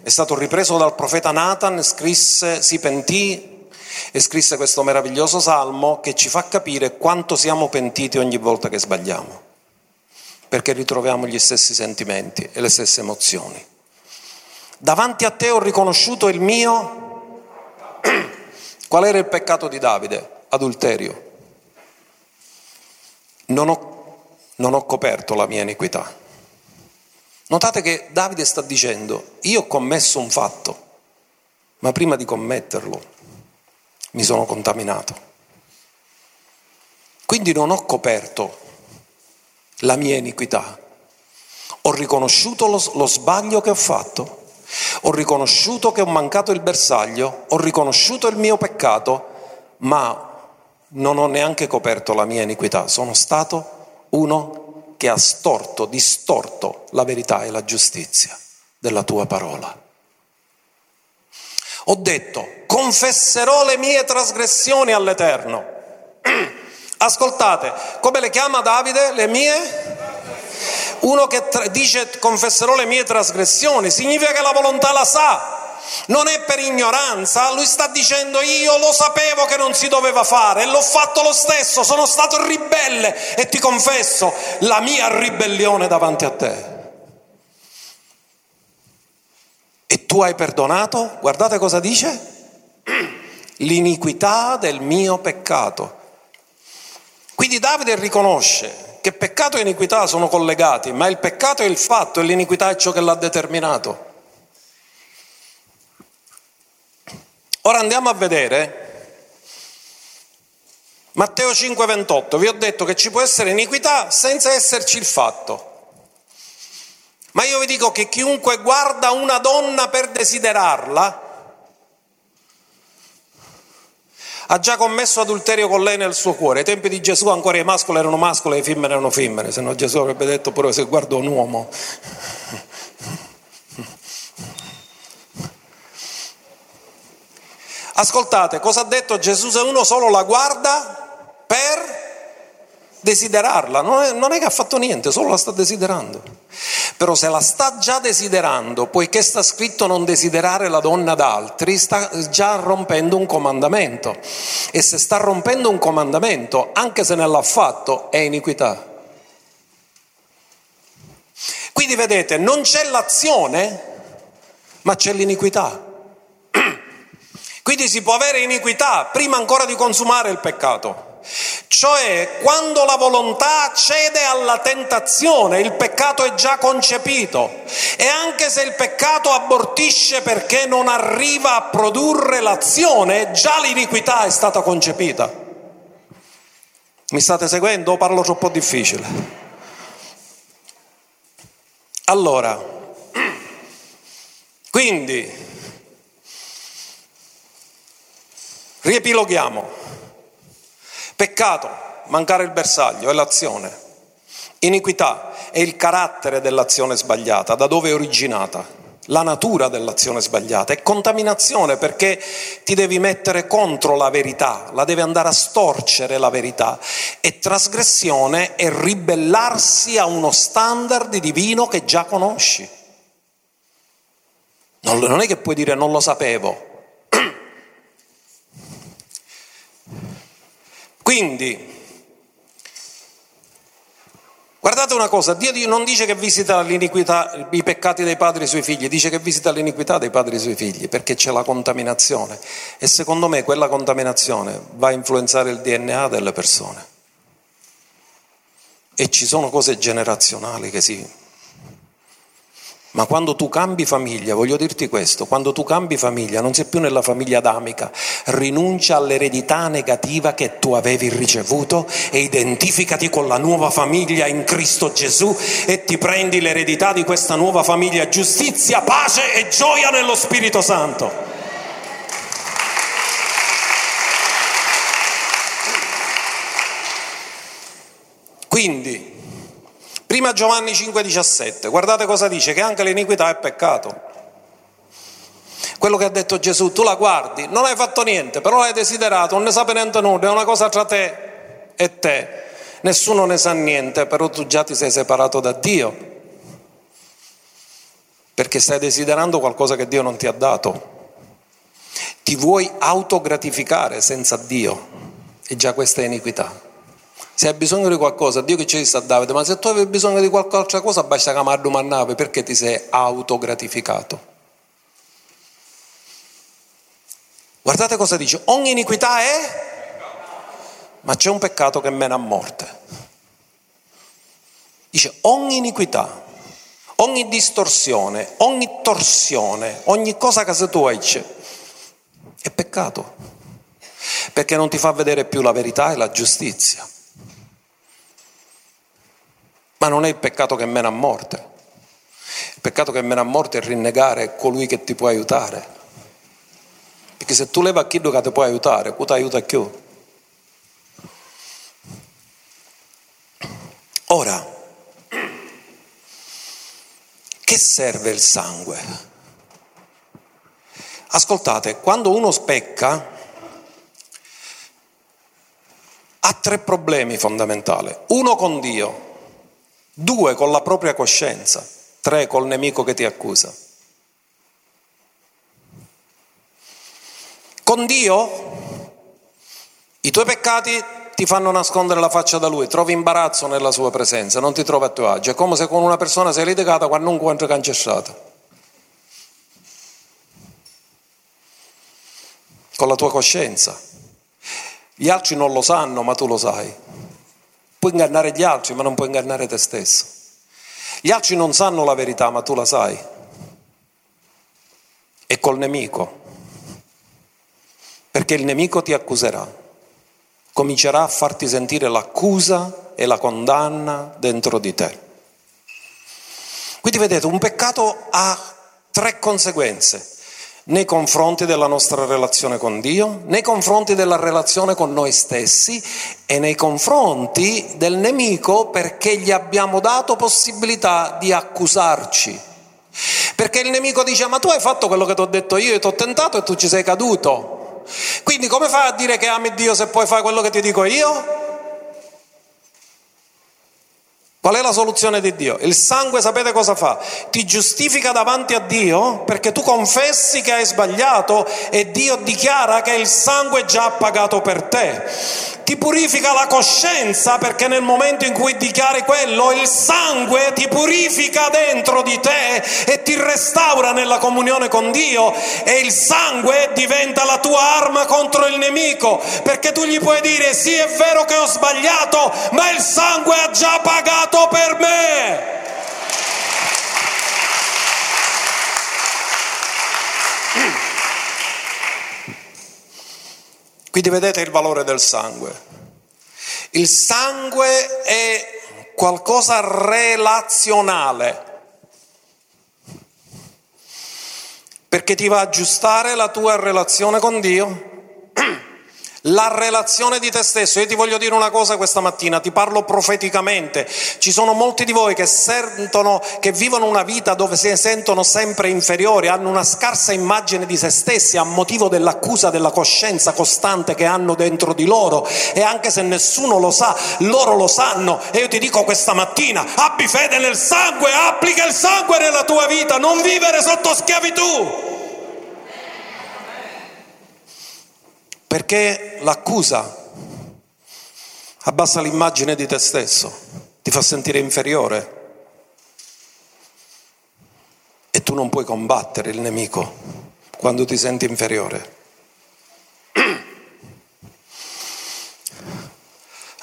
è stato ripreso dal profeta Nathan, scrisse, si pentì e scrisse questo meraviglioso salmo che ci fa capire quanto siamo pentiti ogni volta che sbagliamo, perché ritroviamo gli stessi sentimenti e le stesse emozioni. Davanti a te ho riconosciuto il mio... Qual era il peccato di Davide? Adulterio. Non ho, non ho coperto la mia iniquità. Notate che Davide sta dicendo, io ho commesso un fatto, ma prima di commetterlo mi sono contaminato. Quindi non ho coperto la mia iniquità, ho riconosciuto lo, lo sbaglio che ho fatto, ho riconosciuto che ho mancato il bersaglio, ho riconosciuto il mio peccato, ma non ho neanche coperto la mia iniquità, sono stato uno che ha storto, distorto la verità e la giustizia della tua parola. Ho detto, confesserò le mie trasgressioni all'Eterno. Ascoltate, come le chiama Davide? Le mie? Uno che tra- dice confesserò le mie trasgressioni, significa che la volontà la sa, non è per ignoranza, lui sta dicendo io lo sapevo che non si doveva fare e l'ho fatto lo stesso, sono stato ribelle e ti confesso la mia ribellione davanti a te. E tu hai perdonato? Guardate cosa dice. L'iniquità del mio peccato. Quindi Davide riconosce che peccato e iniquità sono collegati, ma il peccato è il fatto e l'iniquità è ciò che l'ha determinato. Ora andiamo a vedere Matteo 5:28. Vi ho detto che ci può essere iniquità senza esserci il fatto. Ma io vi dico che chiunque guarda una donna per desiderarla ha già commesso adulterio con lei nel suo cuore. Ai tempi di Gesù ancora i mascoli erano mascoli e le femmine erano femmine, se no Gesù avrebbe detto pure se guardo un uomo. Ascoltate, cosa ha detto Gesù? Se uno solo la guarda per desiderarla, non è, non è, che ha fatto niente, solo la sta desiderando. Però se la sta già desiderando, poiché sta scritto non desiderare la donna d'altri, sta già rompendo un comandamento. E se sta rompendo un comandamento, anche se non l'ha fatto, è iniquità. Quindi vedete, non c'è l'azione, ma c'è l'iniquità. Quindi si può avere iniquità prima ancora di consumare il peccato. Cioè, quando la volontà cede alla tentazione, il peccato è già concepito e anche se il peccato abortisce perché non arriva a produrre l'azione, già l'iniquità è stata concepita. Mi state seguendo o parlo troppo difficile? Allora, quindi Riepiloghiamo. Peccato, mancare il bersaglio è l'azione. Iniquità è il carattere dell'azione sbagliata, da dove è originata la natura dell'azione sbagliata, è contaminazione perché ti devi mettere contro la verità, la devi andare a storcere la verità e trasgressione è ribellarsi a uno standard divino che già conosci. Non, è che puoi dire non lo sapevo. Quindi Guardate una cosa, Dio non dice che visita l'iniquità, i peccati dei padri sui figli, dice che visita l'iniquità dei padri sui figli, perché c'è la contaminazione. E secondo me quella contaminazione va a influenzare il DNA delle persone. E ci sono cose generazionali che si ma quando tu cambi famiglia, voglio dirti questo, quando tu cambi famiglia non sei più nella famiglia adamica, rinuncia all'eredità negativa che tu avevi ricevuto e identificati con la nuova famiglia in Cristo Gesù e ti prendi l'eredità di questa nuova famiglia, giustizia, pace e gioia nello Spirito Santo. Quindi Prima Giovanni 5,17, guardate cosa dice, che anche l'iniquità è peccato. Quello che ha detto Gesù, tu la guardi, non hai fatto niente, però l'hai desiderato, non ne sa niente nulla, è una cosa tra te e te. Nessuno ne sa niente, però tu già ti sei separato da Dio, perché stai desiderando qualcosa che Dio non ti ha dato. Ti vuoi autogratificare senza Dio, e già questa è iniquità. Se hai bisogno di qualcosa, Dio che ci disse a Davide, ma se tu avevi bisogno di qualche cosa, basta che mi domandare perché ti sei autogratificato. Guardate cosa dice, ogni iniquità è, ma c'è un peccato che mena a morte. Dice ogni iniquità, ogni distorsione, ogni torsione, ogni cosa che tu hai c'è, è peccato, perché non ti fa vedere più la verità e la giustizia. Ma non è il peccato che mena a morte. Il peccato che mena a morte è rinnegare colui che ti può aiutare. Perché se tu leva chi che ti può aiutare, chi ti aiuta più? Ora, che serve il sangue? Ascoltate, quando uno specca ha tre problemi fondamentali. Uno con Dio, due con la propria coscienza, tre col nemico che ti accusa. Con Dio i tuoi peccati ti fanno nascondere la faccia da Lui, trovi imbarazzo nella Sua presenza, non ti trovi a tuo agio. È come se con una persona sei litigata quando non incontri cancellata. Con la tua coscienza. Gli altri non lo sanno, ma tu lo sai. Puoi ingannare gli altri, ma non puoi ingannare te stesso. Gli altri non sanno la verità, ma tu la sai. E col nemico. Perché il nemico ti accuserà. Comincerà a farti sentire l'accusa e la condanna dentro di te. Quindi vedete, un peccato ha tre conseguenze nei confronti della nostra relazione con Dio, nei confronti della relazione con noi stessi e nei confronti del nemico perché gli abbiamo dato possibilità di accusarci. Perché il nemico dice ma tu hai fatto quello che ti ho detto io, ti ho tentato e tu ci sei caduto. Quindi come fai a dire che ami Dio se poi fai quello che ti dico io? Qual è la soluzione di Dio? Il sangue sapete cosa fa? Ti giustifica davanti a Dio perché tu confessi che hai sbagliato e Dio dichiara che il sangue già ha pagato per te ti purifica la coscienza perché nel momento in cui dichiari quello il sangue ti purifica dentro di te e ti restaura nella comunione con Dio e il sangue diventa la tua arma contro il nemico perché tu gli puoi dire sì è vero che ho sbagliato ma il sangue ha già pagato per me. Quindi vedete il valore del sangue. Il sangue è qualcosa relazionale, perché ti va a aggiustare la tua relazione con Dio, La relazione di te stesso. Io ti voglio dire una cosa questa mattina, ti parlo profeticamente. Ci sono molti di voi che sentono, che vivono una vita dove si sentono sempre inferiori, hanno una scarsa immagine di se stessi a motivo dell'accusa della coscienza costante che hanno dentro di loro e anche se nessuno lo sa, loro lo sanno. E io ti dico questa mattina, abbi fede nel sangue, applica il sangue nella tua vita, non vivere sotto schiavitù. Perché l'accusa abbassa l'immagine di te stesso, ti fa sentire inferiore e tu non puoi combattere il nemico quando ti senti inferiore.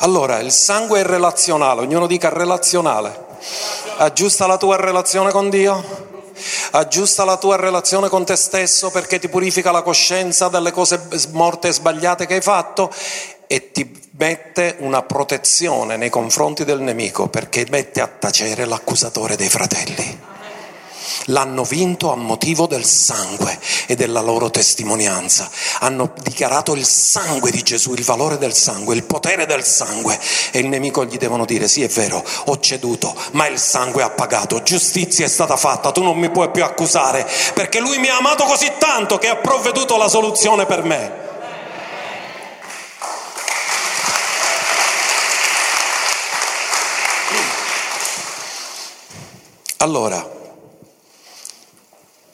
Allora, il sangue è relazionale, ognuno dica relazionale. Aggiusta la tua relazione con Dio, aggiusta la tua relazione con te stesso perché ti purifica la coscienza dalle cose morte e sbagliate che hai fatto e ti mette una protezione nei confronti del nemico perché mette a tacere l'accusatore dei fratelli l'hanno vinto a motivo del sangue e della loro testimonianza. Hanno dichiarato il sangue di Gesù, il valore del sangue, il potere del sangue e il nemico gli devono dire sì è vero, ho ceduto, ma il sangue ha pagato, giustizia è stata fatta, tu non mi puoi più accusare perché lui mi ha amato così tanto che ha provveduto la soluzione per me. Allora,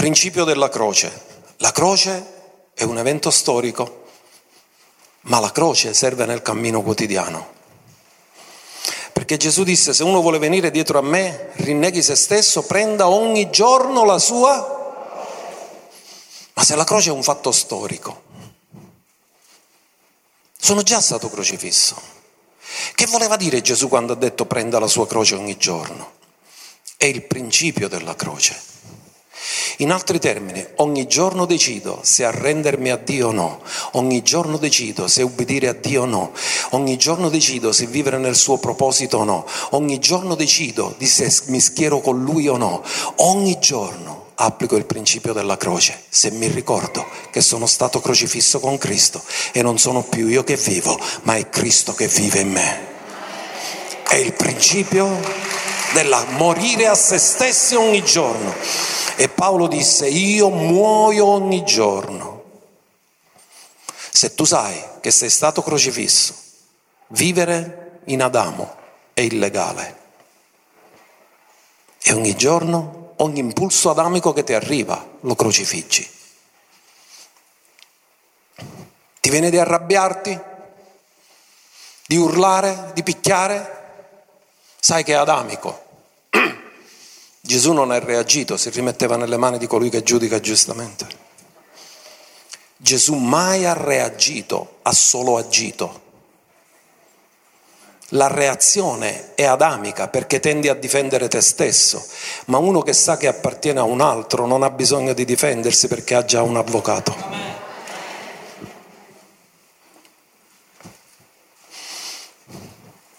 Principio della croce. La croce è un evento storico, ma la croce serve nel cammino quotidiano. Perché Gesù disse, se uno vuole venire dietro a me, rinneghi se stesso, prenda ogni giorno la sua... Ma se la croce è un fatto storico, sono già stato crocifisso. Che voleva dire Gesù quando ha detto prenda la sua croce ogni giorno? È il principio della croce. In altri termini, ogni giorno decido se arrendermi a Dio o no, ogni giorno decido se ubbidire a Dio o no, ogni giorno decido se vivere nel suo proposito o no, ogni giorno decido di se mi schiero con Lui o no, ogni giorno applico il principio della croce, se mi ricordo che sono stato crocifisso con Cristo e non sono più io che vivo, ma è Cristo che vive in me. È il principio della morire a se stessi ogni giorno. E Paolo disse, io muoio ogni giorno. Se tu sai che sei stato crocifisso, vivere in Adamo è illegale. E ogni giorno, ogni impulso adamico che ti arriva, lo crocifiggi. Ti viene di arrabbiarti? Di urlare? Di picchiare? Sai che è adamico. Gesù non ha reagito, si rimetteva nelle mani di colui che giudica giustamente. Gesù mai ha reagito, ha solo agito. La reazione è adamica perché tendi a difendere te stesso, ma uno che sa che appartiene a un altro non ha bisogno di difendersi perché ha già un avvocato.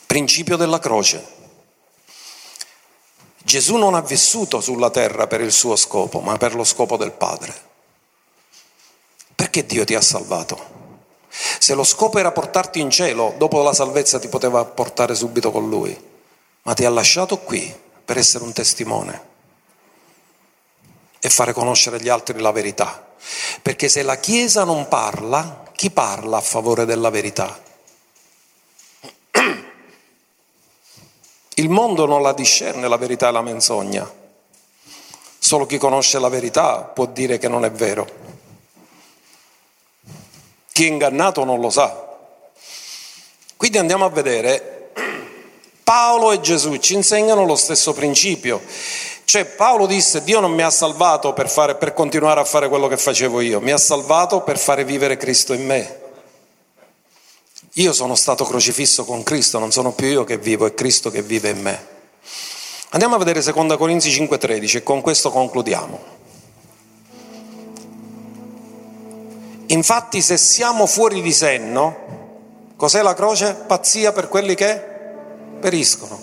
Principio della croce. Gesù non ha vissuto sulla terra per il suo scopo, ma per lo scopo del Padre. Perché Dio ti ha salvato? Se lo scopo era portarti in cielo, dopo la salvezza ti poteva portare subito con Lui, ma ti ha lasciato qui per essere un testimone e fare conoscere agli altri la verità. Perché se la Chiesa non parla, chi parla a favore della verità? Il mondo non la discerne la verità e la menzogna. Solo chi conosce la verità può dire che non è vero. Chi è ingannato non lo sa. Quindi andiamo a vedere, Paolo e Gesù ci insegnano lo stesso principio. Cioè Paolo disse Dio non mi ha salvato per, fare, per continuare a fare quello che facevo io, mi ha salvato per fare vivere Cristo in me. Io sono stato crocifisso con Cristo, non sono più io che vivo, è Cristo che vive in me. Andiamo a vedere 2 Corinzi 5:13 e con questo concludiamo. Infatti se siamo fuori di senno, cos'è la croce? Pazzia per quelli che periscono.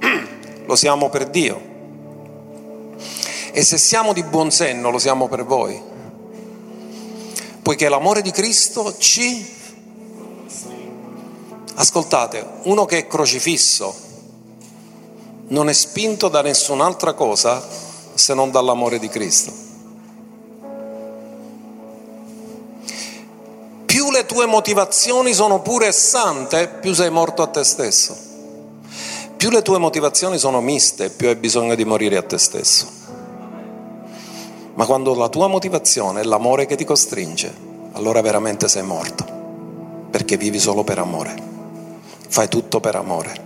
Lo siamo per Dio. E se siamo di buon senno, lo siamo per voi poiché l'amore di Cristo ci... Ascoltate, uno che è crocifisso non è spinto da nessun'altra cosa se non dall'amore di Cristo. Più le tue motivazioni sono pure sante, più sei morto a te stesso. Più le tue motivazioni sono miste, più hai bisogno di morire a te stesso. Ma quando la tua motivazione è l'amore che ti costringe, allora veramente sei morto, perché vivi solo per amore, fai tutto per amore.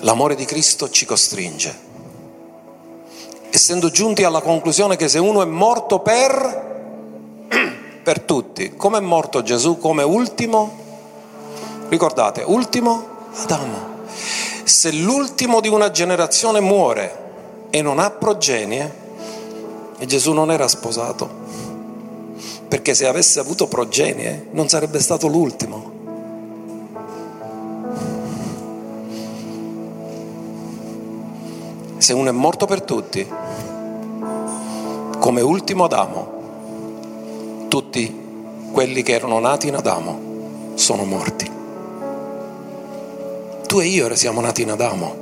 L'amore di Cristo ci costringe, essendo giunti alla conclusione che se uno è morto per, per tutti, come è morto Gesù come ultimo? Ricordate, ultimo Adamo. Se l'ultimo di una generazione muore e non ha progenie, e Gesù non era sposato, perché se avesse avuto progenie non sarebbe stato l'ultimo. Se uno è morto per tutti, come ultimo Adamo, tutti quelli che erano nati in Adamo sono morti tu e io siamo nati in Adamo.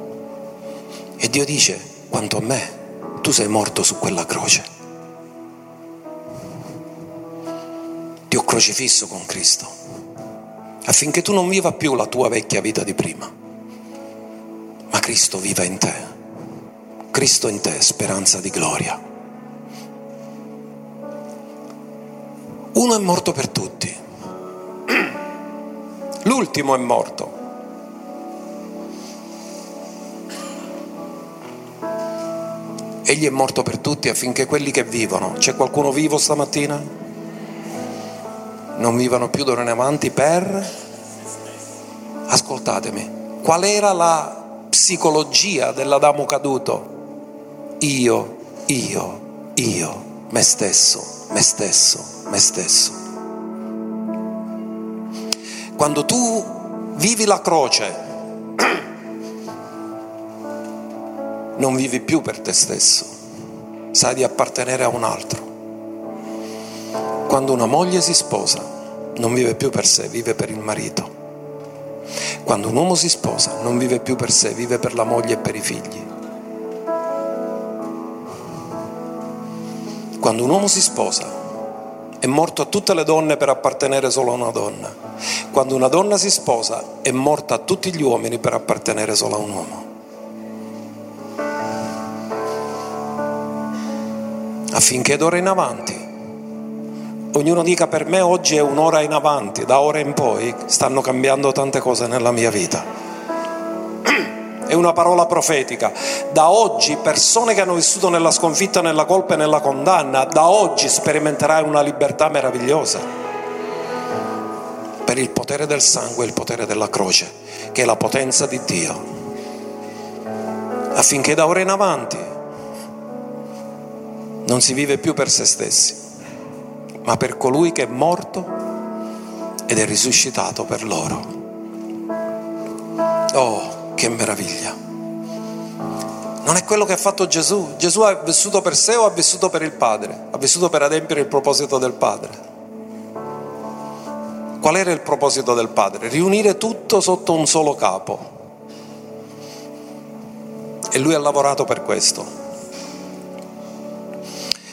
E Dio dice, quanto a me, tu sei morto su quella croce. Crocifisso con Cristo, affinché tu non viva più la tua vecchia vita di prima, ma Cristo viva in te. Cristo in te, speranza di gloria. Uno è morto per tutti, l'ultimo è morto Egli è morto per tutti affinché quelli che vivono, c'è qualcuno vivo stamattina? Non vivano più d'ora in avanti per... Ascoltatemi, qual era la psicologia dell'Adamo caduto? Io, io, io, me stesso, me stesso, me stesso. Quando tu vivi la croce, non vivi più per te stesso, sai di appartenere a un altro. Quando una moglie si sposa, non vive più per sé, vive per il marito. Quando un uomo si sposa, non vive più per sé, vive per la moglie e per i figli. Quando un uomo si sposa, è morto a tutte le donne per appartenere solo a una donna. Quando una donna si sposa, è morta a tutti gli uomini per appartenere solo a un uomo. affinché d'ora in avanti ognuno dica per me oggi è un'ora in avanti, da ora in poi stanno cambiando tante cose nella mia vita. È una parola profetica. Da oggi persone che hanno vissuto nella sconfitta, nella colpa e nella condanna, da oggi sperimenterai una libertà meravigliosa. Per il potere del sangue e il potere della croce, che è la potenza di Dio. Affinché da ora in avanti non si vive più per se stessi, ma per colui che è morto ed è risuscitato per loro. Oh, che meraviglia! Non è quello che ha fatto Gesù. Gesù ha vissuto per sé o ha vissuto per il Padre? Ha vissuto per adempiere il proposito del Padre. Qual era il proposito del Padre? Riunire tutto sotto un solo capo. E lui ha lavorato per questo.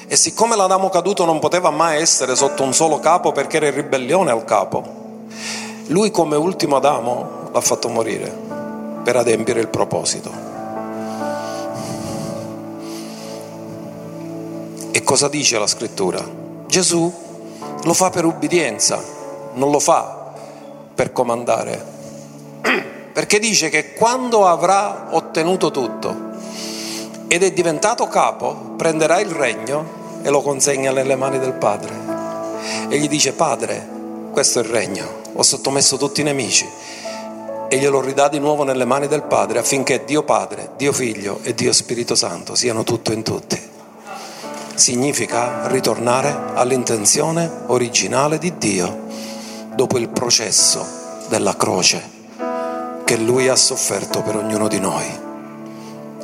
E siccome l'Adamo caduto non poteva mai essere sotto un solo capo perché era in ribellione al capo, lui come ultimo Adamo l'ha fatto morire per adempiere il proposito. E cosa dice la scrittura? Gesù lo fa per ubbidienza, non lo fa per comandare, perché dice che quando avrà ottenuto tutto ed è diventato capo, prenderà il regno e lo consegna nelle mani del Padre. E gli dice, Padre, questo è il regno, ho sottomesso tutti i nemici e glielo ridà di nuovo nelle mani del Padre affinché Dio Padre, Dio Figlio e Dio Spirito Santo siano tutto in tutti. Significa ritornare all'intenzione originale di Dio dopo il processo della croce che Lui ha sofferto per ognuno di noi.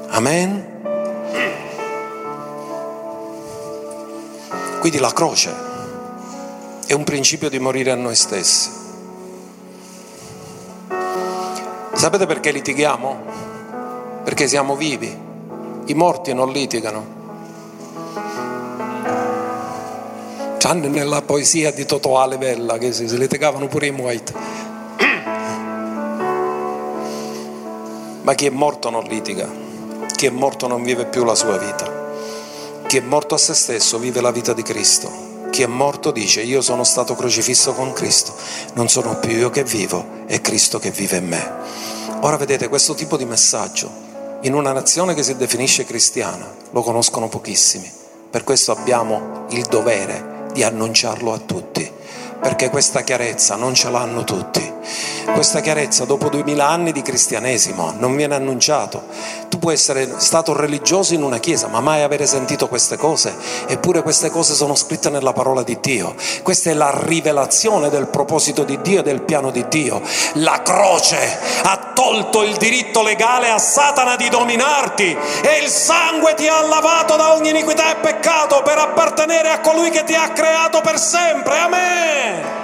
Amen. Quindi la croce è un principio di morire a noi stessi. Sapete perché litighiamo? Perché siamo vivi. I morti non litigano. C'hanno nella poesia di Totò Alevella che si litigavano pure i White. Ma chi è morto non litiga, chi è morto non vive più la sua vita. Chi è morto a se stesso vive la vita di Cristo. Chi è morto dice io sono stato crocifisso con Cristo, non sono più io che vivo, è Cristo che vive in me. Ora vedete questo tipo di messaggio in una nazione che si definisce cristiana lo conoscono pochissimi, per questo abbiamo il dovere di annunciarlo a tutti, perché questa chiarezza non ce l'hanno tutti. Questa chiarezza dopo duemila anni di cristianesimo non viene annunciato. Tu puoi essere stato religioso in una chiesa, ma mai avere sentito queste cose, eppure queste cose sono scritte nella parola di Dio. Questa è la rivelazione del proposito di Dio e del piano di Dio. La croce ha tolto il diritto legale a Satana di dominarti e il sangue ti ha lavato da ogni iniquità e peccato per appartenere a colui che ti ha creato per sempre. Amen.